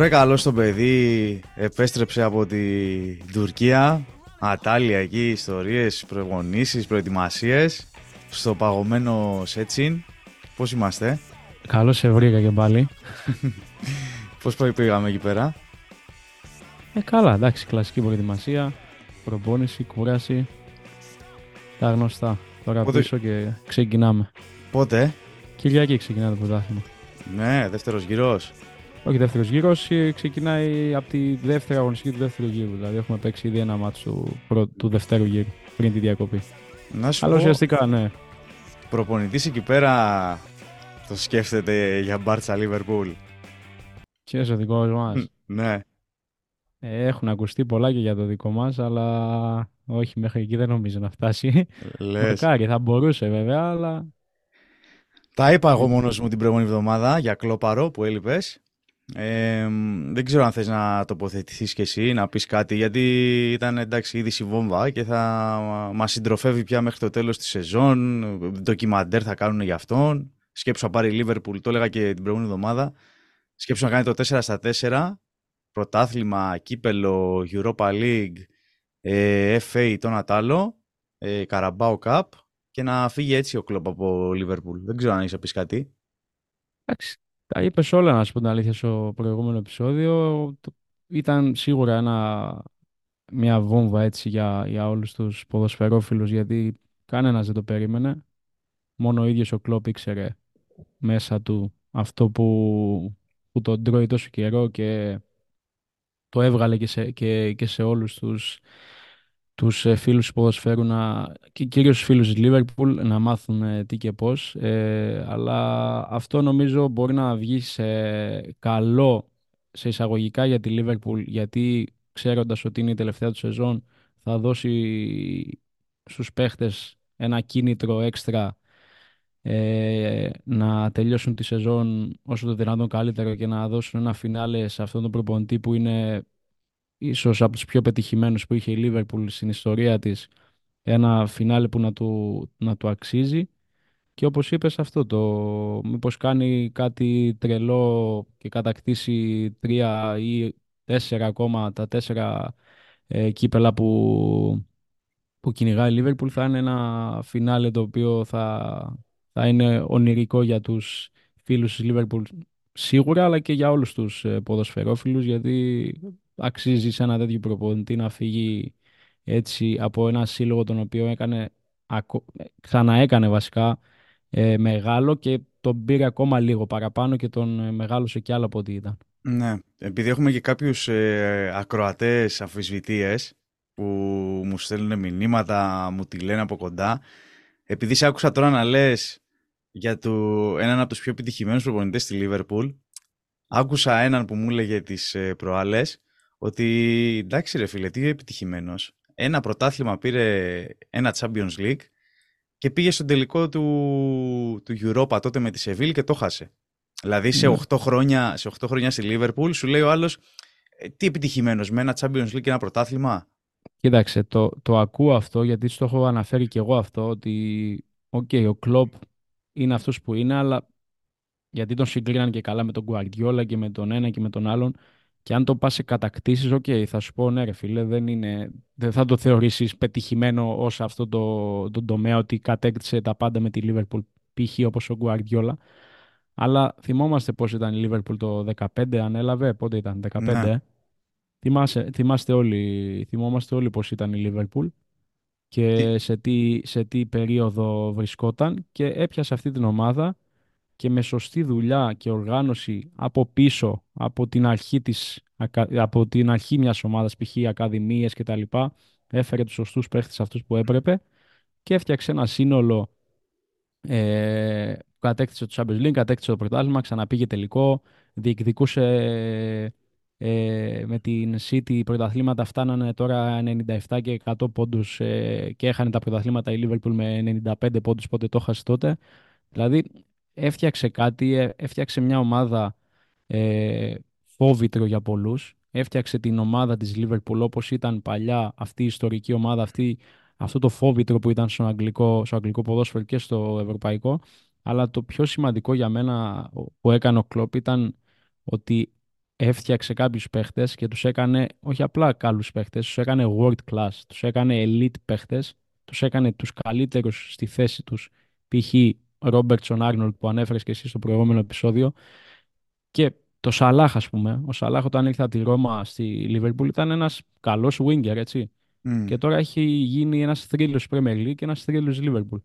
Βρε καλό το παιδί, επέστρεψε από την Τουρκία. Ατάλια εκεί, ιστορίες, προπονήσεις, προετοιμασίες. Στο παγωμένο Σέτσιν. Πώς είμαστε; Καλώς σε βρήκα και πάλι. Πώς πήγαμε εκεί πέρα; Ε, καλά, εντάξει, κλασική προετοιμασία, προπόνηση, κούραση. Τα γνωστά. Τώρα Πότε... πίσω και ξεκινάμε. Πότε; Κυριακή ξεκινά το πρωτάθλημα. Ναι, δεύτερος γύρος. Όχι δεύτερος γύρος, ξεκινάει από τη δεύτερη αγωνιστική του δεύτερου γύρου. Δηλαδή έχουμε παίξει ήδη ένα μάτσο του, του δεύτερου γύρου πριν τη διακοπή. Να σου Αλλά ουσιαστικά, ναι. Προπονητής εκεί πέρα το σκέφτεται για μπάρτσα Λίβερπουλ. Ποιο ο δικό μας. ναι. Ε, έχουν ακουστεί πολλά και για το δικό μας, αλλά όχι μέχρι εκεί δεν νομίζω να φτάσει. Λες. θα μπορούσε βέβαια, αλλά. Τα είπα εγώ μόνος μου την προηγούμενη εβδομάδα για κλόπαρο που έλειπες. Ε, δεν ξέρω αν θες να τοποθετηθείς και εσύ, να πεις κάτι, γιατί ήταν εντάξει είδηση βόμβα και θα μας συντροφεύει πια μέχρι το τέλος της σεζόν, ντοκιμαντέρ θα κάνουν για αυτόν, σκέψου να πάρει η Λίβερπουλ, το έλεγα και την προηγούμενη εβδομάδα, σκέψου να κάνει το 4 στα 4, πρωτάθλημα, κύπελο, Europa League, ε, FA, το ένα άλλο, ε, Carabao Cup και να φύγει έτσι ο κλόπ από Λίβερπουλ. Δεν ξέρω αν έχεις να πεις κάτι. Εντάξει, τα είπες όλα, να σου πω την αλήθεια, στο προηγούμενο επεισόδιο. Ήταν σίγουρα ένα, μια βόμβα έτσι για, για όλους τους ποδοσφαιρόφιλους, γιατί κανένας δεν το περίμενε. Μόνο ο ίδιος ο Κλόπ ήξερε μέσα του αυτό που, που τον τρώει τόσο καιρό και το έβγαλε και σε, και, και σε όλους τους τους ε, φίλους του ποδοσφαίρου να, και κυρίως τους φίλους της Liverpool να μάθουν ε, τι και πώς. Ε, αλλά αυτό νομίζω μπορεί να βγει σε καλό σε εισαγωγικά για τη Liverpool γιατί ξέροντας ότι είναι η τελευταία του σεζόν θα δώσει στους παίχτες ένα κίνητρο έξτρα ε, να τελειώσουν τη σεζόν όσο το δυνατόν καλύτερο και να δώσουν ένα φινάλε σε αυτόν τον προπονητή που είναι ίσως από τους πιο πετυχημένους που είχε η Λίβερπουλ στην ιστορία της ένα φινάλε που να του, να του αξίζει. Και όπως είπες αυτό το μήπως κάνει κάτι τρελό και κατακτήσει τρία ή τέσσερα ακόμα τα τέσσερα ε, κύπελα που, που κυνηγάει η Λίβερπουλ θα είναι ένα φινάλε το οποίο θα, θα είναι ονειρικό για τους φίλους της Λίβερπουλ σίγουρα αλλά και για όλους τους ε, ποδοσφαιρόφιλους γιατί αξίζει σε ένα τέτοιο προπονητή να φύγει έτσι από ένα σύλλογο τον οποίο έκανε, ξαναέκανε βασικά ε, μεγάλο και τον πήρε ακόμα λίγο παραπάνω και τον ε, μεγάλωσε κι άλλο από ό,τι ήταν. Ναι, επειδή έχουμε και κάποιους ε, ακροατές αφισβητίες που μου στέλνουν μηνύματα, μου τη λένε από κοντά, επειδή σε άκουσα τώρα να λες για το, έναν από τους πιο επιτυχημένους προπονητές στη Λίβερπουλ, άκουσα έναν που μου έλεγε τις ε, προάλλες ότι εντάξει ρε φίλε, τι επιτυχημένος. Ένα πρωτάθλημα πήρε ένα Champions League και πήγε στο τελικό του, του Europa τότε με τη Σεβίλ και το χάσε. Δηλαδή σε 8 ναι. χρόνια, σε 8 χρόνια στη Liverpool σου λέει ο άλλος «Ε, τι επιτυχημένος με ένα Champions League και ένα πρωτάθλημα. Κοίταξε, το, το ακούω αυτό γιατί στο έχω αναφέρει και εγώ αυτό ότι okay, ο Κλόπ είναι αυτός που είναι αλλά γιατί τον συγκρίναν και καλά με τον Guardiola και με τον ένα και με τον άλλον και αν το πας σε κατακτήσεις, ok, okay, θα σου πω ναι ρε φίλε, δεν, είναι, δεν θα το θεωρήσεις πετυχημένο ως αυτό το, το τομέα ότι κατέκτησε τα πάντα με τη Liverpool π.χ. όπως ο Guardiola. Αλλά θυμόμαστε πώς ήταν η Liverpool το 15, ανέλαβε, πότε ήταν, 15, ναι. ε; Θυμάστε, θυμάστε όλοι, θυμόμαστε όλοι πώς ήταν η Liverpool και σε τι, σε τι περίοδο βρισκόταν και έπιασε αυτή την ομάδα και με σωστή δουλειά και οργάνωση από πίσω, από την αρχή, της, από την αρχή μιας ομάδας, π.χ. ακαδημίες και τα λοιπά, έφερε τους σωστούς παίχτες αυτούς που έπρεπε και έφτιαξε ένα σύνολο ε, κατέκτησε το Champions League, κατέκτησε το πρωτάθλημα, ξαναπήγε τελικό, διεκδικούσε ε, με την City πρωταθλήματα φτάνανε τώρα 97 και 100 πόντους ε, και έχανε τα πρωταθλήματα η Liverpool με 95 πόντους, πότε το έχασε τότε. Δηλαδή έφτιαξε κάτι, ε, έφτιαξε μια ομάδα ε, φόβητρο για πολλούς. Έφτιαξε την ομάδα της Liverpool όπως ήταν παλιά αυτή η ιστορική ομάδα, αυτή, αυτό το φόβητρο που ήταν στο αγγλικό, στο αγγλικό ποδόσφαιρο και στο ευρωπαϊκό. Αλλά το πιο σημαντικό για μένα που έκανε ο Κλόπ ήταν ότι έφτιαξε κάποιους παίχτες και τους έκανε όχι απλά καλούς παίχτες, τους έκανε world class, τους έκανε elite παίχτες, τους έκανε τους καλύτερους στη θέση τους, π.χ. Ρόμπερτσον Άρνολτ που ανέφερες και εσύ στο προηγούμενο επεισόδιο και το Σαλάχ ας πούμε, ο Σαλάχ όταν ήρθε από τη Ρώμα στη Λίβερπουλ ήταν ένας καλός winger έτσι και τώρα έχει γίνει ένας θρύλος Premier League και ένας θρύλος Liverpool.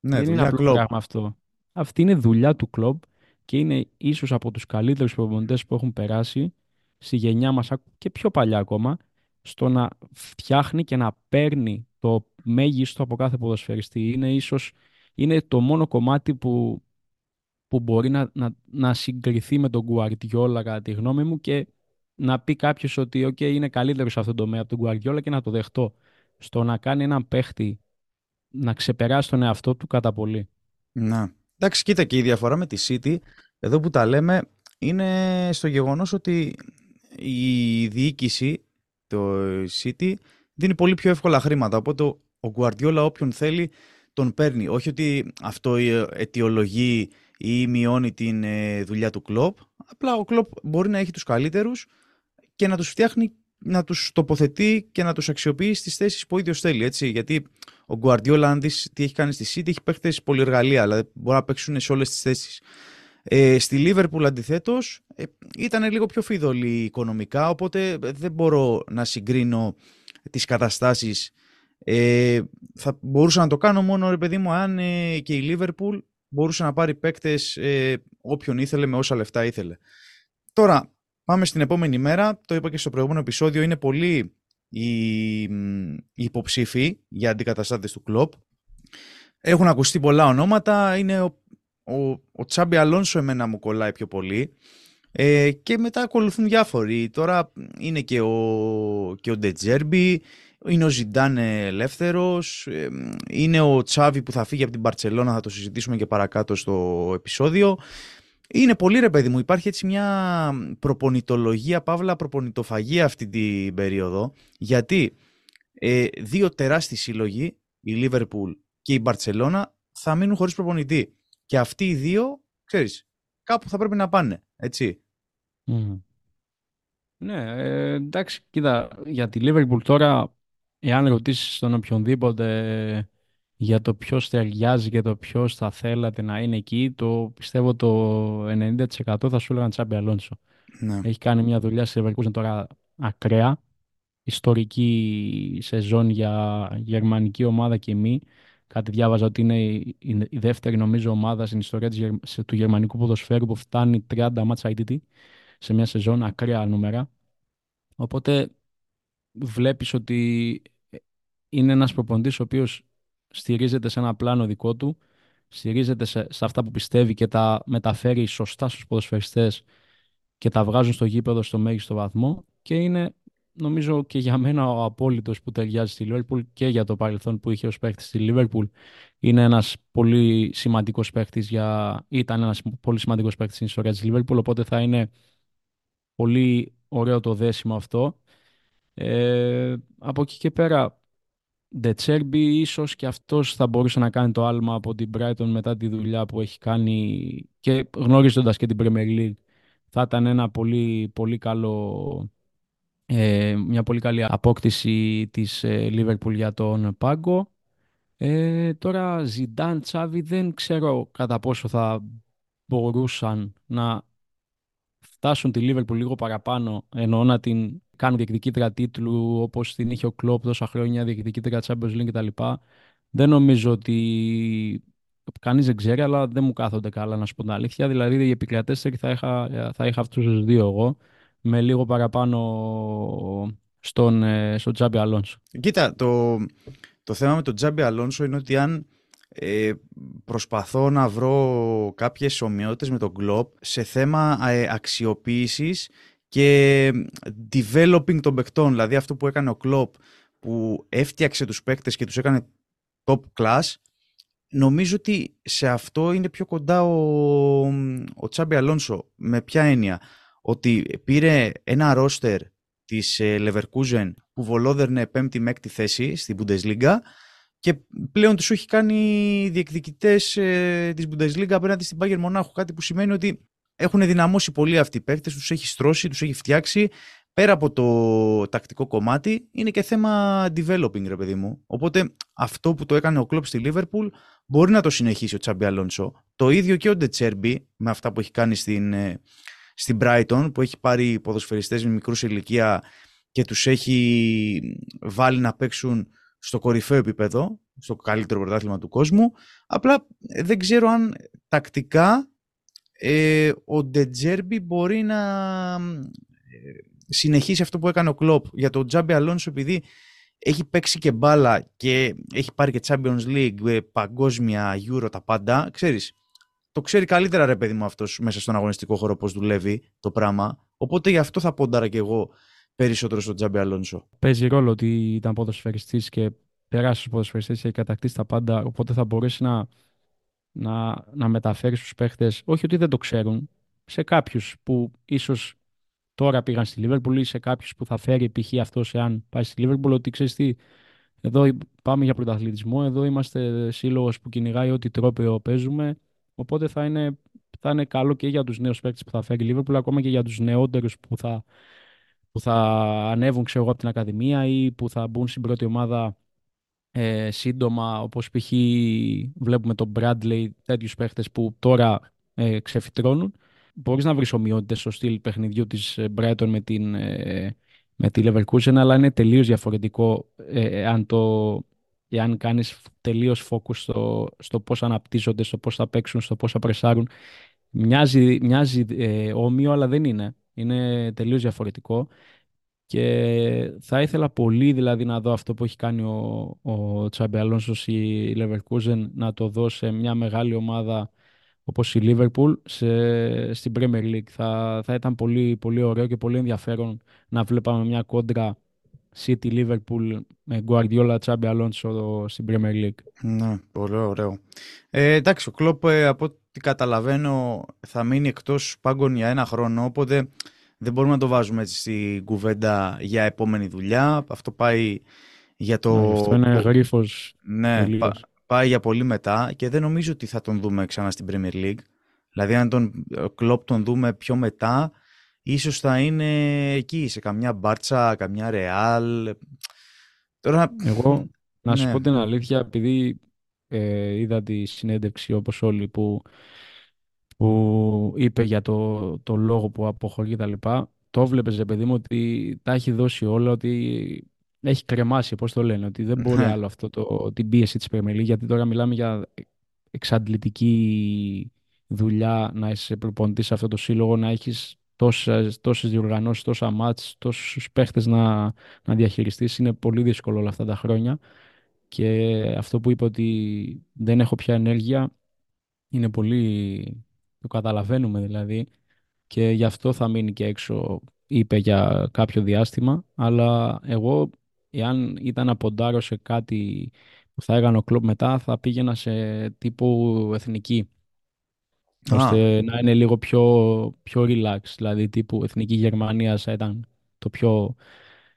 Ναι, Δεν είναι δουλειά απλό κλόπ. πράγμα αυτό. Αυτή είναι δουλειά του κλομπ και είναι ίσως από τους καλύτερους προπονητές που έχουν περάσει στη γενιά μας ακ- και πιο παλιά ακόμα στο να φτιάχνει και να παίρνει το μέγιστο από κάθε ποδοσφαιριστή. Είναι ίσως είναι το μόνο κομμάτι που, που μπορεί να, να, να συγκριθεί με τον Guardiola κατά τη γνώμη μου και να πει κάποιος ότι okay, είναι καλύτερος σε αυτόν τον τομέα από τον Guardiola και να το δεχτώ. Στο να κάνει έναν παίχτη να ξεπεράσει τον εαυτό του κατά πολύ. Να. Εντάξει, κοίτα και η διαφορά με τη City, εδώ που τα λέμε, είναι στο γεγονός ότι η διοίκηση, το City, δίνει πολύ πιο εύκολα χρήματα. Οπότε ο- ο Guardiola όποιον θέλει τον παίρνει. Όχι ότι αυτό ε, αιτιολογεί ή μειώνει την ε, δουλειά του Κλόπ. Απλά ο Κλόπ μπορεί να έχει τους καλύτερους και να τους φτιάχνει, να τους τοποθετεί και να τους αξιοποιεί στις θέσεις που ο ίδιος θέλει. Έτσι. Γιατί ο Guardiola, αν δεις τι έχει κάνει στη City, έχει παίχτες πολυεργαλεία, δηλαδή μπορεί να παίξουν σε όλες τις θέσεις. Ε, στη Liverpool αντιθέτως, ε, ήταν λίγο πιο φιδωλή οικονομικά, οπότε δεν μπορώ να συγκρίνω τις καταστάσεις. Ε, θα μπορούσα να το κάνω μόνο, ρε παιδί μου, αν ε, και η Liverpool μπορούσε να πάρει παίκτες ε, όποιον ήθελε με όσα λεφτά ήθελε. Τώρα, πάμε στην επόμενη μέρα. Το είπα και στο προηγούμενο επεισόδιο, είναι πολλοί οι, μ, οι υποψήφοι για αντικαταστάτες του κλόπ. Έχουν ακουστεί πολλά ονόματα. Είναι ο, ο, ο Τσάμπι Αλόνσο εμένα μου κολλάει πιο πολύ. Ε, και μετά ακολουθούν διάφοροι. Τώρα είναι και ο, και ο Ντετζέρμπι, είναι ο Ζιντάν ελεύθερος, ε, είναι ο Τσάβι που θα φύγει από την Μπαρτσελώνα, θα το συζητήσουμε και παρακάτω στο επεισόδιο. Είναι πολύ ρε παιδί μου, υπάρχει έτσι μια προπονητολογία, παύλα προπονητοφαγία αυτή την περίοδο, γιατί ε, δύο τεράστιοι σύλλογοι, η Λίβερπουλ και η Μπαρτσελώνα, θα μείνουν χωρίς προπονητή. Και αυτοί οι δύο, ξέρεις, κάπου θα πρέπει να πάνε, έτσι. Μμμ. Ναι, ε, εντάξει, κοίτα, για τη Liverpool τώρα, εάν ρωτήσεις τον οποιονδήποτε για το ποιος ταιριάζει και το ποιος θα θέλατε να είναι εκεί, το πιστεύω το 90% θα σου έλεγαν Τσάμπι Αλόνσο. Ναι. Έχει κάνει μια δουλειά στη Leverkusen τώρα ακραία, ιστορική σεζόν για γερμανική ομάδα και μη. Κάτι διάβαζα ότι είναι η, η- η δεύτερη νομίζω ομάδα στην ιστορία της, γερ- σε- του γερμανικού ποδοσφαίρου που φτάνει 30 μάτσα ITT σε μια σεζόν, ακραία νούμερα. Οπότε βλέπεις ότι είναι ένας προπονητής ο οποίος στηρίζεται σε ένα πλάνο δικό του, στηρίζεται σε, σε αυτά που πιστεύει και τα μεταφέρει σωστά στους ποδοσφαιριστές και τα βγάζουν στο γήπεδο στο μέγιστο βαθμό και είναι νομίζω και για μένα ο απόλυτος που ταιριάζει στη Liverpool και για το παρελθόν που είχε ως παίχτης στη Liverpool είναι ένας πολύ σημαντικός παίχτης για... ήταν ένας πολύ σημαντικός παίχτης στην ιστορία της Liverpool οπότε θα είναι πολύ ωραίο το δέσιμο αυτό. Ε, από εκεί και πέρα, Ντετσέρμπι ίσως και αυτός θα μπορούσε να κάνει το άλμα από την Brighton μετά τη δουλειά που έχει κάνει και γνωρίζοντας και την Premier League θα ήταν ένα πολύ, πολύ καλό, ε, μια πολύ καλή απόκτηση της ε, Liverpool για τον Πάγκο. Ε, τώρα Ζιντάν, Τσάβι δεν ξέρω κατά πόσο θα μπορούσαν να φτάσουν τη Liverpool λίγο παραπάνω, εννοώ να την κάνουν διεκδικήτρια τίτλου όπως την είχε ο Κλόπ τόσα χρόνια, διεκδικήτρια Champions League κτλ. Δεν νομίζω ότι κανείς δεν ξέρει, αλλά δεν μου κάθονται καλά να σου πω την αλήθεια. Δηλαδή, οι επικρατέστεροι θα είχα, θα είχα αυτούς τους δύο εγώ, με λίγο παραπάνω στον, ε, στον Τζάμπι Αλόνσο. Κοίτα, το, το θέμα με τον Τζάμπι Αλόνσο είναι ότι αν ε, προσπαθώ να βρω κάποιες ομοιότητες με τον Κλόπ σε θέμα ε, αξιοποίησης και developing των παικτών. Δηλαδή αυτό που έκανε ο Κλόπ που έφτιαξε τους παίκτες και τους έκανε top class νομίζω ότι σε αυτό είναι πιο κοντά ο, ο Τσάμπι Αλόνσο. Με ποια έννοια; Ότι πήρε ένα ρόστερ της ε, Leverkusen που βολόδερνε πέμπτη με έκτη θέση στην Bundesliga και πλέον τους έχει κάνει διεκδικητές ε, της Bundesliga απέναντι στην Bayern Μονάχου. Κάτι που σημαίνει ότι έχουν δυναμώσει πολύ αυτοί οι παίκτες, τους έχει στρώσει, τους έχει φτιάξει. Πέρα από το τακτικό κομμάτι, είναι και θέμα developing, ρε παιδί μου. Οπότε αυτό που το έκανε ο Κλόπ στη Liverpool μπορεί να το συνεχίσει ο Τσάμπι Αλόνσο. Το ίδιο και ο Ντετσέρμπι με αυτά που έχει κάνει στην, ε, στην Brighton, που έχει πάρει ποδοσφαιριστές με μικρούς ηλικία και τους έχει βάλει να παίξουν στο κορυφαίο επίπεδο, στο καλύτερο πρωτάθλημα του κόσμου. Απλά ε, δεν ξέρω αν τακτικά ε, ο Ντετζέρμπι μπορεί να ε, συνεχίσει αυτό που έκανε ο Κλόπ. Για τον Τζάμπι Αλόνσο επειδή έχει παίξει και μπάλα και έχει πάρει και Champions League, ε, παγκόσμια, Euro, τα πάντα, ξέρεις, το ξέρει καλύτερα ρε παιδί μου αυτός μέσα στον αγωνιστικό χώρο πώς δουλεύει το πράγμα. Οπότε γι' αυτό θα πόνταρα και εγώ περισσότερο στον Τζάμπι Αλόνσο. Παίζει ρόλο ότι ήταν ποδοσφαιριστής και περάσει στους ποδοσφαιριστές και κατακτήσει τα πάντα, οπότε θα μπορέσει να να, να μεταφέρει στους παίχτες, όχι ότι δεν το ξέρουν, σε κάποιους που ίσως τώρα πήγαν στη Λίβερπουλ ή σε κάποιους που θα φέρει π.χ. αυτός εάν πάει στη Λίβερπουλ ότι ξέρεις τι, εδώ πάμε για πρωταθλητισμό, εδώ είμαστε σύλλογος που κυνηγάει ό,τι τρόπαιο παίζουμε, οπότε θα είναι, θα είναι καλό και για τους νέους παίκτες που θα φέρει η Λίβερπουλ, ακόμα και για τους νεότερους που θα, που θα ανέβουν ξέρω, από την Ακαδημία ή που θα μπουν στην πρώτη ομάδα ε, σύντομα, όπως π.χ. βλέπουμε τον Bradley, τέτοιους παίχτες που τώρα ε, ξεφυτρώνουν. Μπορείς να βρεις ομοιότητες στο στυλ παιχνιδιού της ε, Brighton με την, ε, με τη Leverkusen, αλλά είναι τελείως διαφορετικό ε, αν το, εάν κάνεις τελείως focus στο, στο πώς αναπτύσσονται, στο πώς θα παίξουν, στο πώς θα πρεσάρουν. Μοιάζει, μοιάζει ε, όμοιο, αλλά δεν είναι. Είναι τελείως διαφορετικό. Και θα ήθελα πολύ δηλαδή να δω αυτό που έχει κάνει ο, ο Τσάμπι Αλόνσο η Leverkusen να το δω σε μια μεγάλη ομάδα όπως η Liverpool σε, στην Premier League. Θα, θα ήταν πολύ, πολύ ωραίο και πολύ ενδιαφέρον να βλέπαμε μια κόντρα City Liverpool με Guardiola Τσάμπι Αλόνσο στην Premier League. Ναι, πολύ ωραίο. Ε, εντάξει, ο Κλόπ ε, από ό,τι καταλαβαίνω θα μείνει εκτός πάγκων για ένα χρόνο, οπότε δεν μπορούμε να το βάζουμε έτσι στην κουβέντα για επόμενη δουλειά. Αυτό πάει για το... Ναι, αυτό είναι γρίφος. Ναι, πάει για πολύ μετά και δεν νομίζω ότι θα τον δούμε ξανά στην Premier League. Δηλαδή αν τον Κλόπ τον δούμε πιο μετά, ίσως θα είναι εκεί, σε καμιά Μπάρτσα, καμιά Ρεάλ. Τώρα... Εγώ, να σου ναι. πω την αλήθεια, επειδή ε, είδα τη συνέντευξη όπως όλοι που που είπε για το, το λόγο που αποχωρεί τα λοιπά, το βλέπεις, παιδί μου, ότι τα έχει δώσει όλα, ότι έχει κρεμάσει, πώς το λένε, ότι δεν μπορεί ναι. άλλο αυτό το, την πίεση της Premier γιατί τώρα μιλάμε για εξαντλητική δουλειά να είσαι προπονητής σε αυτό το σύλλογο, να έχεις τόσες, τόσες διοργανώσεις, τόσα μάτς, τόσους παίχτες να, να διαχειριστείς. Είναι πολύ δύσκολο όλα αυτά τα χρόνια. Και αυτό που είπε ότι δεν έχω πια ενέργεια είναι πολύ το καταλαβαίνουμε δηλαδή και γι' αυτό θα μείνει και έξω, είπε για κάποιο διάστημα. Αλλά εγώ, εάν ήταν να ποντάρω σε κάτι που θα έκανε ο κλόπ μετά, θα πήγαινα σε τύπου εθνική. ώστε να είναι λίγο πιο, πιο relax. Δηλαδή τύπου εθνική Γερμανία θα ήταν το πιο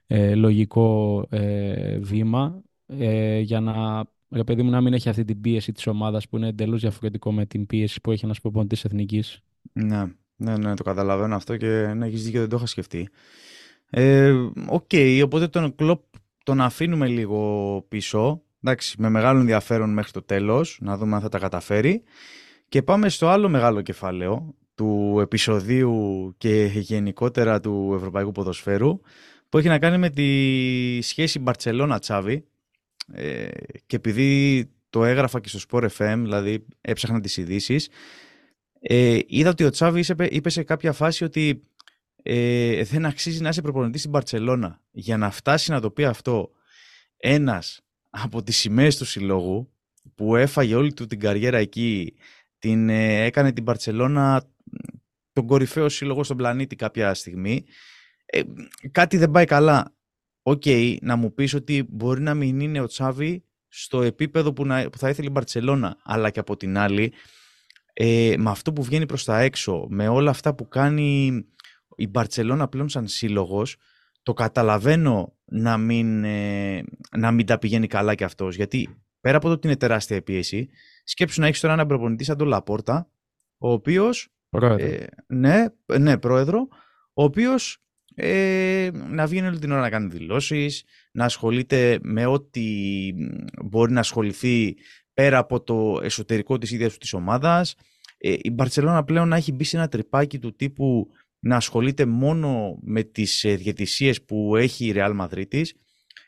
ε, λογικό ε, βήμα ε, για να ρε παιδί μου να μην έχει αυτή την πίεση της ομάδας που είναι εντελώς διαφορετικό με την πίεση που έχει ένας προπονητής εθνικής. Ναι, ναι, ναι, το καταλαβαίνω αυτό και να έχεις δίκιο, δεν το είχα σκεφτεί. Ε, ok, okay, οπότε τον Κλοπ τον αφήνουμε λίγο πίσω. Εντάξει, με μεγάλο ενδιαφέρον μέχρι το τέλος, να δούμε αν θα τα καταφέρει. Και πάμε στο άλλο μεγάλο κεφάλαιο του επεισοδίου και γενικότερα του ευρωπαϊκού ποδοσφαίρου που έχει να κάνει με τη σχέση Μπαρτσελώνα-Τσάβη ε, και επειδή το έγραφα και στο Sport FM, δηλαδή έψαχνα τις ειδήσεις. Ε, είδα ότι ο Τσάβη είπε, είπε σε κάποια φάση ότι ε, δεν αξίζει να είσαι προπονητής στην Παρσελώνα. Για να φτάσει να το πει αυτό ένας από τις σημαίες του συλλόγου που έφαγε όλη του την καριέρα εκεί, την, ε, έκανε την Μπαρσελώνα τον κορυφαίο σύλλογο στον πλανήτη κάποια στιγμή, ε, κάτι δεν πάει καλά ok, okay, να μου πεις ότι μπορεί να μην είναι ο Τσάβη στο επίπεδο που, να, που θα ήθελε η Μπαρτσελώνα, αλλά και από την άλλη, ε, με αυτό που βγαίνει προς τα έξω, με όλα αυτά που κάνει η Μπαρτσελώνα πλέον σαν σύλλογος, το καταλαβαίνω να μην, ε, να μην τα πηγαίνει καλά κι αυτός, γιατί πέρα από το ότι είναι τεράστια πίεση, σκέψου να έχεις τώρα έναν προπονητή σαν τον Λαπόρτα, ο οποίος Πρόεδρο. Ε, ναι, ναι, πρόεδρο, ο οποίος ε, να βγαίνει όλη την ώρα να κάνει δηλώσεις, να ασχολείται με ό,τι μπορεί να ασχοληθεί πέρα από το εσωτερικό της ίδιας της ομάδας. Ε, η Μπαρτσελώνα πλέον να έχει μπει σε ένα τρυπάκι του τύπου να ασχολείται μόνο με τις ε, διαιτησίες που έχει η Real Madrid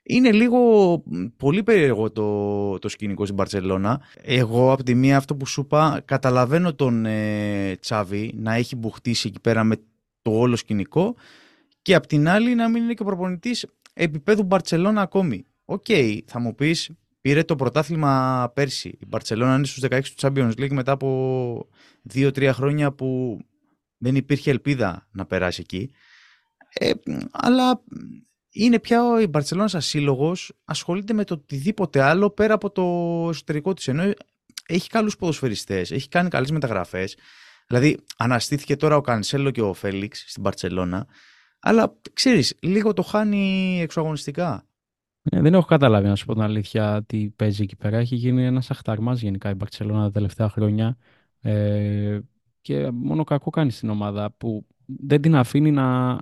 είναι λίγο πολύ περίεργο το, το σκηνικό στην Μπαρσελόνα. Εγώ από τη μία αυτό που σου είπα καταλαβαίνω τον ε, Τσάβη να έχει μπουχτίσει εκεί πέρα με το όλο σκηνικό και απ' την άλλη να μην είναι και προπονητής επίπεδου Μπαρσελόνα ακόμη. Ok, okay, θα μου πεις πήρε το πρωτάθλημα πέρσι. Η Μπαρσελόνα είναι στους 16 του Champions League μετά από 2-3 χρόνια που δεν υπήρχε ελπίδα να περάσει εκεί. Ε, αλλά είναι πια η Μπαρσελόνα σαν σύλλογος, ασχολείται με το οτιδήποτε άλλο πέρα από το εσωτερικό της. Ενώ έχει καλούς ποδοσφαιριστές, έχει κάνει καλές μεταγραφές. Δηλαδή, αναστήθηκε τώρα ο Κανσέλο και ο Φέληξ στην Μπαρσελόνα. Αλλά ξέρεις, λίγο το χάνει εξωαγωνιστικά. Ε, δεν έχω καταλάβει, να σου πω την αλήθεια, τι παίζει εκεί πέρα. Έχει γίνει ένας αχταρμάς γενικά η Μπαρσελόνα τα τελευταία χρόνια. Ε, και μόνο κακό κάνει στην ομάδα που δεν την αφήνει να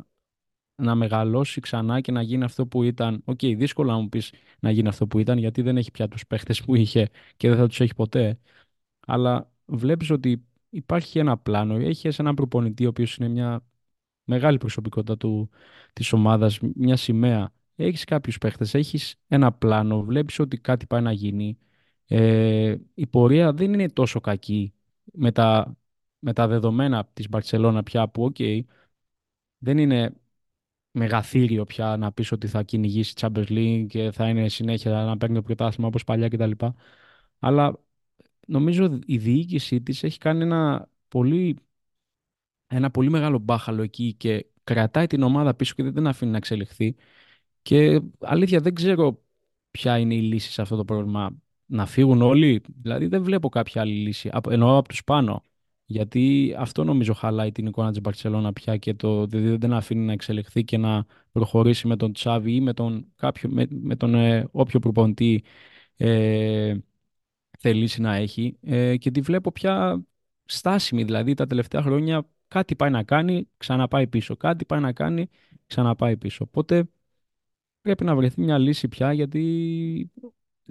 να μεγαλώσει ξανά και να γίνει αυτό που ήταν. Ok, okay, δύσκολο να μου πεις να γίνει αυτό που ήταν, γιατί δεν έχει πια τους παίχτες που είχε και δεν θα τους έχει ποτέ. Αλλά βλέπεις ότι υπάρχει ένα πλάνο. Έχεις ένα προπονητή, ο οποίος είναι μια μεγάλη προσωπικότητα του, της ομάδας, μια σημαία. Έχεις κάποιους παίχτες, έχεις ένα πλάνο, βλέπεις ότι κάτι πάει να γίνει. Ε, η πορεία δεν είναι τόσο κακή με τα, με τα δεδομένα της Μπαρτσελώνα πια που, οκ, δεν είναι μεγαθήριο πια να πεις ότι θα κυνηγήσει Champions League και θα είναι συνέχεια να παίρνει το πρωτάθλημα όπως παλιά κτλ. Αλλά νομίζω η διοίκησή της έχει κάνει ένα πολύ, ένα πολύ μεγάλο μπάχαλο εκεί και κρατάει την ομάδα πίσω και δεν την αφήνει να εξελιχθεί. Και αλήθεια δεν ξέρω ποια είναι η λύση σε αυτό το πρόβλημα. Να φύγουν όλοι, δηλαδή δεν βλέπω κάποια άλλη λύση. Εννοώ από τους πάνω. Γιατί αυτό νομίζω χαλάει την εικόνα της Μπαρσελόνα πια και το δηλαδή δεν αφήνει να εξελιχθεί και να προχωρήσει με τον Τσάβη ή με τον, κάποιο, με, με τον ε, όποιο προπονητή ε, θελήσει να έχει. Ε, και τη βλέπω πια στάσιμη, δηλαδή τα τελευταία χρόνια κάτι πάει να κάνει, ξαναπάει πίσω. Κάτι πάει να κάνει, ξαναπάει πίσω. Οπότε πρέπει να βρεθεί μια λύση πια γιατί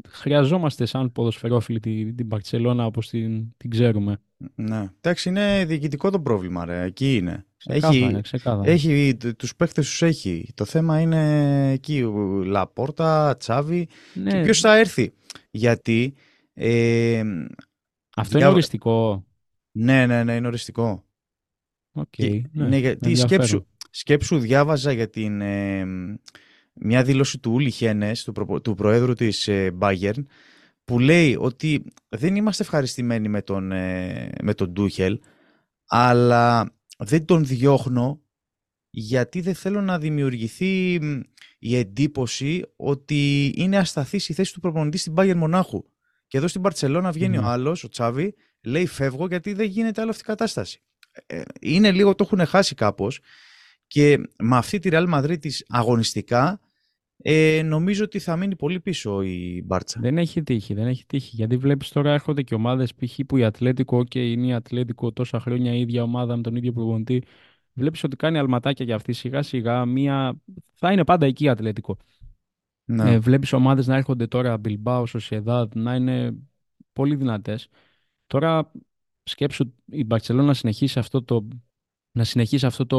χρειαζόμαστε σαν ποδοσφαιρόφιλοι την, την Μπαρτσελώνα όπως την, την ξέρουμε. Ναι. Εντάξει, είναι διοικητικό το πρόβλημα, ρε. Εκεί είναι. Ξεκάθαρα, έχει, έχει, τους παίχτες τους έχει. Το θέμα είναι εκεί, Λαπόρτα, Τσάβη ναι. και ποιος θα έρθει. Γιατί... Ε, Αυτό είναι οριστικό. Ναι, ναι, ναι, είναι οριστικό. Okay, ναι, ναι, γιατί σκέψου, σκέψου διάβαζα για την... Ε, μια δήλωση του Ούλι Χένες, του, προ, του προέδρου της ε, Bayern, που λέει ότι δεν είμαστε ευχαριστημένοι με τον, ε, με τον Ντούχελ, αλλά δεν τον διώχνω γιατί δεν θέλω να δημιουργηθεί η εντύπωση ότι είναι ασταθής η θέση του προπονητή στην Bayern Μονάχου. Και εδώ στην Παρτσελώνα βγαίνει ο άλλος, ο Τσάβη, λέει φεύγω γιατί δεν γίνεται άλλο αυτή η κατάσταση. Ε, είναι λίγο, το έχουν χάσει κάπως και με αυτή τη Real Madrid της αγωνιστικά ε, νομίζω ότι θα μείνει πολύ πίσω η Μπάρτσα. Δεν έχει τύχει, δεν έχει τύχει. Γιατί βλέπεις τώρα έρχονται και ομάδες π.χ. που η Ατλέτικο, και είναι η Ατλέτικο τόσα χρόνια η ίδια ομάδα με τον ίδιο προπονητή. Βλέπεις ότι κάνει αλματάκια για αυτή σιγά σιγά. Μία... Θα είναι πάντα εκεί η Ατλέτικο. Ναι. Ε, βλέπεις ομάδες να έρχονται τώρα, Μπιλμπάο, Σοσιεδάδ, να είναι πολύ δυνατές. Τώρα σκέψου η Μπαρσελόνα να συνεχίσει αυτό το να συνεχίσει αυτό το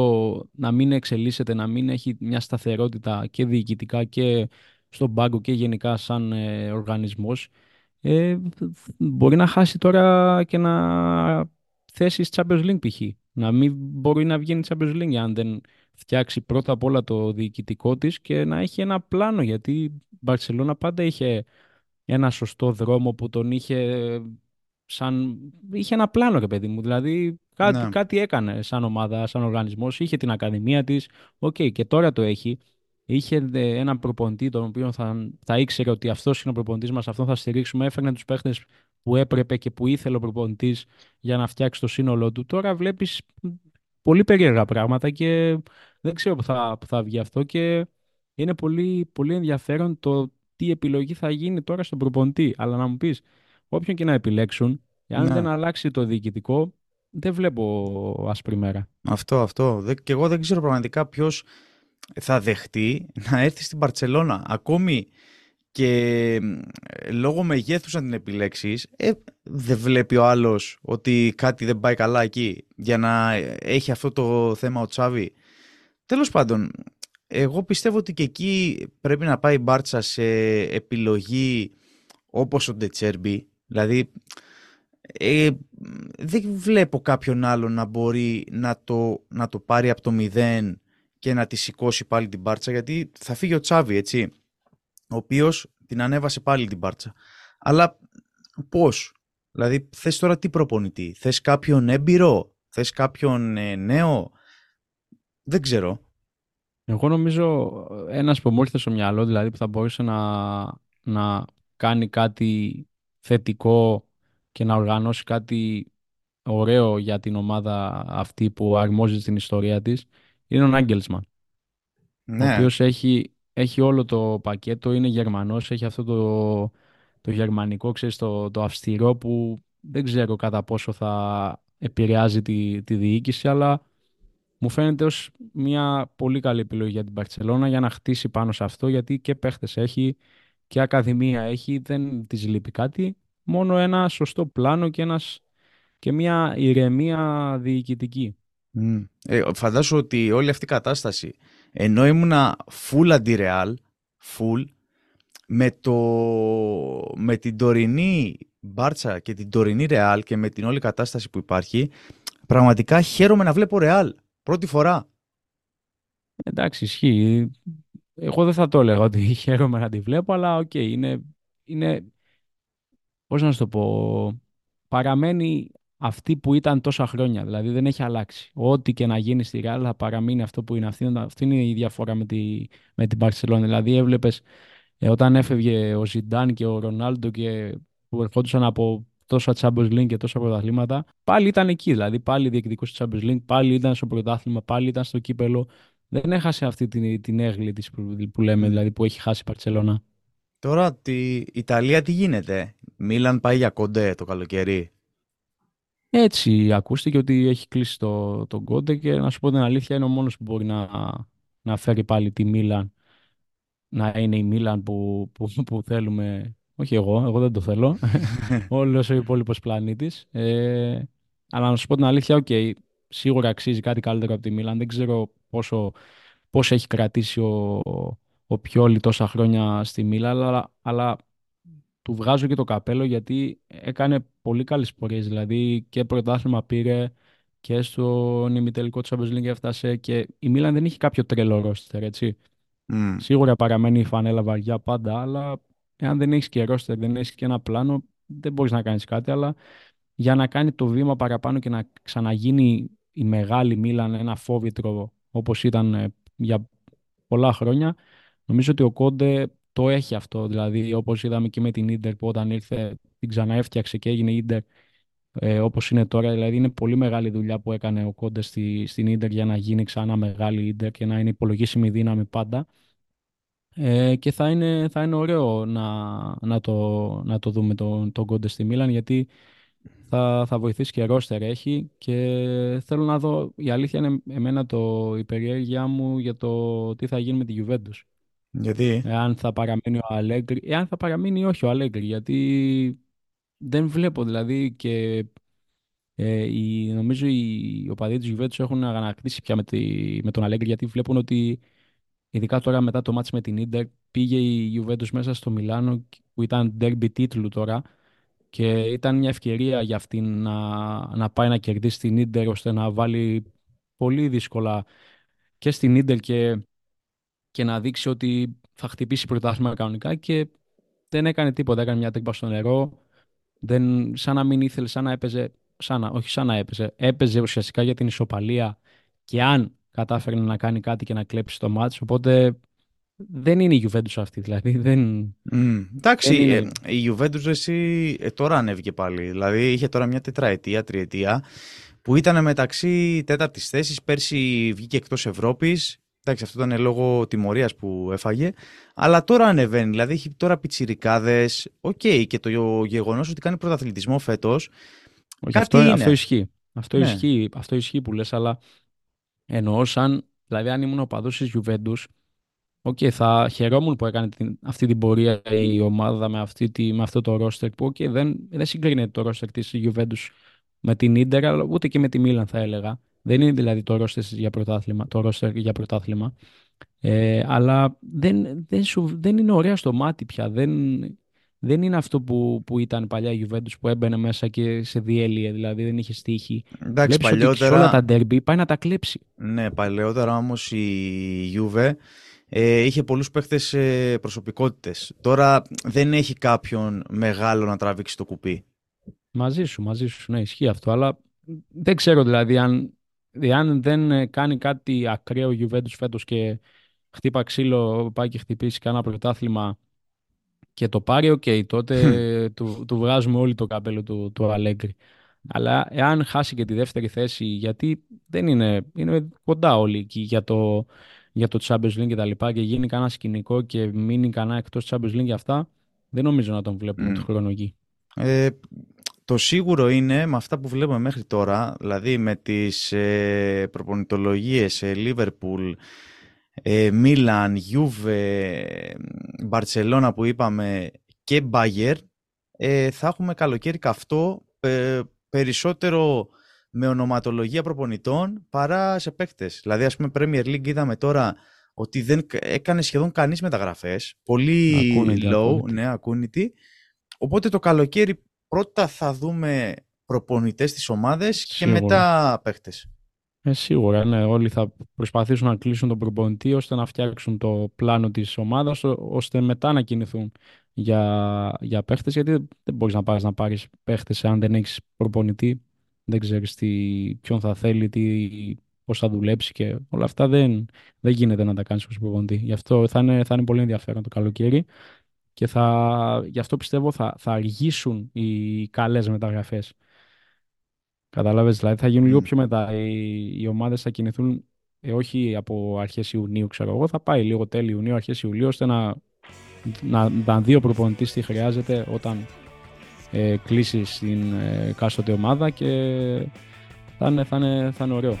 να μην εξελίσσεται, να μην έχει μια σταθερότητα και διοικητικά και στον πάγκο και γενικά σαν ε, οργανισμός, ε, μπορεί να χάσει τώρα και να θέσει Champions League π.χ. Να μην μπορεί να βγαίνει Champions League αν δεν φτιάξει πρώτα απ' όλα το διοικητικό της και να έχει ένα πλάνο γιατί η Μπαρσελόνα πάντα είχε ένα σωστό δρόμο που τον είχε σαν... είχε ένα πλάνο ρε παιδί μου δηλαδή Κάτι, ναι. κάτι έκανε σαν ομάδα, σαν οργανισμός. Είχε την ακαδημία της. Ok, okay, και τώρα το έχει. Είχε ε, έναν προπονητή τον οποίο θα, θα ήξερε ότι αυτός είναι ο προπονητής μας, αυτόν θα στηρίξουμε. Έφερνε τους παίχτες που έπρεπε και που ήθελε ο προπονητής για να φτιάξει το σύνολό του. Τώρα βλέπεις πολύ περίεργα πράγματα και δεν ξέρω που θα, που θα βγει αυτό. Και είναι πολύ, πολύ ενδιαφέρον το τι επιλογή θα γίνει τώρα στον προπονητή. Αλλά να μου πεις, όποιον και να επιλέξουν, εάν ναι. δεν αλλάξει το διοικητικό, δεν βλέπω άσπρη μέρα. Αυτό, αυτό. Και εγώ δεν ξέρω πραγματικά ποιος θα δεχτεί να έρθει στην Παρσελώνα. Ακόμη και λόγω μεγέθους αν την επιλέξεις, ε, δεν βλέπει ο άλλος ότι κάτι δεν πάει καλά εκεί για να έχει αυτό το θέμα ο Τσάβη. Τέλος πάντων, εγώ πιστεύω ότι και εκεί πρέπει να πάει η Μπάρτσα σε επιλογή όπως ο Ντετσέρμπι. Δηλαδή, ε, δεν βλέπω κάποιον άλλο να μπορεί να το, να το πάρει από το μηδέν και να τη σηκώσει πάλι την Μπάρτσα γιατί θα φύγει ο Τσάβη, έτσι ο οποίος την ανέβασε πάλι την Μπάρτσα. Αλλά πώς, δηλαδή θες τώρα τι προπονητή, θες κάποιον έμπειρο, θες κάποιον ε, νέο, δεν ξέρω. Εγώ νομίζω ένας που μου ήρθε στο μυαλό, δηλαδή που θα μπορούσε να, να κάνει κάτι θετικό και να οργανώσει κάτι ωραίο για την ομάδα αυτή που αρμόζει στην ιστορία της, είναι ο Νάγκελσμαν. Ναι. Ο οποίος έχει, έχει όλο το πακέτο, είναι Γερμανός, έχει αυτό το, το γερμανικό, ξέρεις, το, το αυστηρό που δεν ξέρω κατά πόσο θα επηρεάζει τη, τη διοίκηση, αλλά μου φαίνεται ως μια πολύ καλή επιλογή για την Παρτσελώνα για να χτίσει πάνω σε αυτό, γιατί και παίχτες έχει και ακαδημία έχει, δεν της λείπει κάτι, μόνο ένα σωστό πλάνο και, ένας, και μια ηρεμία διοικητική. Mm. Ε, φαντάσου ότι όλη αυτή η κατάσταση ενώ ήμουνα full αντι-real, full, με, το, με την τωρινή Μπάρτσα και την τωρινή Real και με την όλη κατάσταση που υπάρχει, πραγματικά χαίρομαι να βλέπω Real. Πρώτη φορά. Εντάξει, ισχύει. Εγώ δεν θα το έλεγα ότι χαίρομαι να τη βλέπω, αλλά ok, okay, είναι, είναι, πώς να σου το πω, παραμένει αυτή που ήταν τόσα χρόνια. Δηλαδή δεν έχει αλλάξει. Ό,τι και να γίνει στη Real θα παραμείνει αυτό που είναι. Αυτή, αυτή είναι η διαφορά με, τη, με την Barcelona. Δηλαδή έβλεπες ε, όταν έφευγε ο Ζιντάν και ο Ρονάλντο και που ερχόντουσαν από τόσα Champions League και τόσα πρωταθλήματα, πάλι ήταν εκεί. Δηλαδή πάλι διεκδικούσε Champions League, πάλι ήταν στο πρωτάθλημα, πάλι ήταν στο κύπελο. Δεν έχασε αυτή την, την έγκλη της που, που λέμε, δηλαδή που έχει χάσει η Παρσελώνα. Τώρα η Ιταλία τι γίνεται; Μίλαν πάει για κοντέ το καλοκαίρι. Έτσι ακούστηκε ότι έχει κλείσει το, το Κόντε και να σου πω την αλήθεια είναι ο μόνος που μπορεί να, να φέρει πάλι τη Μίλαν να είναι η Μίλαν που, που, που θέλουμε. Όχι εγώ, εγώ δεν το θέλω. Όλος ο υπόλοιπος πλανήτης. Ε, αλλά να σου πω την αλήθεια, ok, okay, σίγουρα αξίζει κάτι καλύτερο από τη Μίλαν. Δεν ξέρω πόσο, πόσο έχει κρατήσει ο, ο Πιόλη τόσα χρόνια στη Μίλαν, αλλά, αλλά του βγάζω και το καπέλο γιατί έκανε πολύ καλές πορείες. Δηλαδή και πρωτάθλημα πήρε και στο ημιτελικό Champions League έφτασε και η Μίλαν δεν είχε κάποιο τρελό ρόστερ, έτσι. Mm. Σίγουρα παραμένει η φανέλα βαριά πάντα, αλλά εάν δεν έχεις και ρόστερ, δεν έχεις και ένα πλάνο, δεν μπορείς να κάνεις κάτι. Αλλά για να κάνει το βήμα παραπάνω και να ξαναγίνει η μεγάλη Μίλαν ένα φόβητρο όπως ήταν ε, για πολλά χρόνια, νομίζω ότι ο Κόντε το έχει αυτό. Δηλαδή, όπως είδαμε και με την ντερ που όταν ήρθε την ξαναέφτιαξε και έγινε ίντερ ε, όπως είναι τώρα. Δηλαδή, είναι πολύ μεγάλη δουλειά που έκανε ο Κόντε στη, στην ίντερ για να γίνει ξανά μεγάλη ίντερ και να είναι υπολογίσιμη δύναμη πάντα. Ε, και θα είναι, θα είναι ωραίο να, να, το, να το δούμε τον το Κόντε στη Μίλαν γιατί θα, θα βοηθήσει και ρόστερ έχει και θέλω να δω, η αλήθεια είναι εμένα το, η περιέργειά μου για το τι θα γίνει με τη Juventus. Γιατί; Εάν θα παραμείνει ο Αλέγκρι, εάν θα παραμείνει όχι ο Αλέγκρι, γιατί δεν βλέπω δηλαδή και ε, η, νομίζω οι οπαδοί της Juventus έχουν ανακτήσει πια με, τη, με τον Αλέγκρι γιατί βλέπουν ότι ειδικά τώρα μετά το μάτς με την Ίντερ πήγε η Juventus μέσα στο Μιλάνο που ήταν derby τίτλου τώρα και ήταν μια ευκαιρία για αυτήν να, να πάει να κερδίσει την Ίντερ ώστε να βάλει πολύ δύσκολα και στην Ίντερ και και να δείξει ότι θα χτυπήσει πρωτάθλημα κανονικά και δεν έκανε τίποτα. Έκανε μια τρύπα στο νερό. Δεν, σαν να μην ήθελε, σαν να έπαιζε. Σαν να, όχι σαν να έπαιζε. Έπαιζε ουσιαστικά για την ισοπαλία και αν κατάφερε να κάνει κάτι και να κλέψει το μάτς. Οπότε δεν είναι η Juventus αυτή, δηλαδή. Δεν... Mm, εντάξει, ε, η Juventus εσύ ε, τώρα ανέβηκε πάλι. Δηλαδή είχε τώρα μια τετραετία, τριετία που ήταν μεταξύ τέταρτης θέσης. Πέρσι βγήκε εκτός Ευρώπης. Εντάξει, αυτό ήταν λόγω τιμωρίας που έφαγε. Αλλά τώρα ανεβαίνει. Δηλαδή έχει τώρα πιτσιρικάδες. Ok, okay, και το γεγονός ότι κάνει πρωταθλητισμό φέτος. Κάτι αυτό, είναι. αυτό ισχύει. Αυτό, Ναι. ισχύει, αυτό ισχύει που λες, αλλά εννοώ σαν, δηλαδή αν ήμουν οπαδός της Juventus, Ok, θα χαιρόμουν που έκανε την, αυτή την πορεία η ομάδα με, αυτή τη, με αυτό το ρόστερ που okay, δεν, δεν συγκρίνεται το ρόστερ της Juventus με την Ίντερ, αλλά ούτε και με τη Μίλαν θα έλεγα. Δεν είναι δηλαδή το ρόστερ για πρωτάθλημα, το roster για πρωτάθλημα. Ε, αλλά δεν, δεν, σου, δεν είναι ωραία στο μάτι πια. Δεν, δεν είναι αυτό που, που ήταν παλιά η Juventus που έμπαινε μέσα και σε διέλυε, δηλαδή δεν είχε στίχη. Εντάξει, Βλέπεις ότι παλιότερα... σε όλα τα ντέρμπι πάει να τα κλέψει. Ναι, παλαιότερα όμως η Juve ε, είχε πολλούς παίχτες ε, προσωπικότητες. Τώρα δεν έχει κάποιον μεγάλο να τραβήξει το κουπί. Μαζί σου, μαζί σου, ναι, ισχύει αυτό, αλλά δεν ξέρω δηλαδή αν, αν δεν ε, κάνει κάτι ακραίο η Juventus φέτος και χτύπα ξύλο, πάει και χτυπήσει κανένα πρωτάθλημα και το πάρει, οκ, τότε του, του βγάζουμε όλοι το καπέλο του, του Αλέγκρι. Αλλά εάν χάσει και τη δεύτερη θέση, γιατί δεν είναι, είναι κοντά όλοι εκεί για το, για το Champions League και τα λοιπά και γίνει κανένα σκηνικό και μείνει κανένα εκτός Champions League για αυτά, δεν νομίζω να τον βλέπουμε Mm. το χρόνο εκεί. Ε, το σίγουρο είναι με αυτά που βλέπουμε μέχρι τώρα, δηλαδή με τις ε, προπονητολογίες σε Liverpool, ε, Μίλαν, Juve, Μπαρτσελώνα που είπαμε και Bayern, ε, θα έχουμε καλοκαίρι καυτό ε, περισσότερο με ονοματολογία προπονητών παρά σε παίκτες. Δηλαδή ας πούμε Premier League είδαμε τώρα ότι δεν κα- έκανε σχεδόν κανείς μεταγραφές, πολύ Ακούνητη, low, ακούνητη. ναι, ακούνητη. Οπότε το καλοκαίρι πρώτα θα δούμε προπονητές στις ομάδες και Σίγουρα. μετά παίκτες. Ε, σίγουρα, ναι. Όλοι θα προσπαθήσουν να κλείσουν τον προπονητή ώστε να φτιάξουν το πλάνο της ομάδας ω- ώστε μετά να κινηθούν για, για παίχτες γιατί δεν μπορείς να πάρεις να πάρεις παίχτες αν δεν έχεις προπονητή δεν ξέρεις τι, ποιον θα θέλει, τι, πώς θα δουλέψει και όλα αυτά δεν, δεν γίνεται να τα κάνεις ως προπονητή. Γι' αυτό θα είναι, θα είναι πολύ ενδιαφέρον το καλοκαίρι και θα, γι' αυτό πιστεύω θα, θα αργήσουν οι καλές μεταγραφές. Κατάλαβες, δηλαδή θα γίνουν λίγο Μμ. πιο μετά. Οι, οι ομάδες θα κινηθούν ε, όχι από αρχές Ιουνίου, ξέρω εγώ, θα πάει λίγο τέλη Ιουνίου, αρχές Ιουλίου, ώστε να, να, να δει ο προπονητής τι χρειάζεται όταν ε, κλείσει στην ε, κάστοτε ομάδα και θα είναι, θα είναι, θα είναι ωραίο.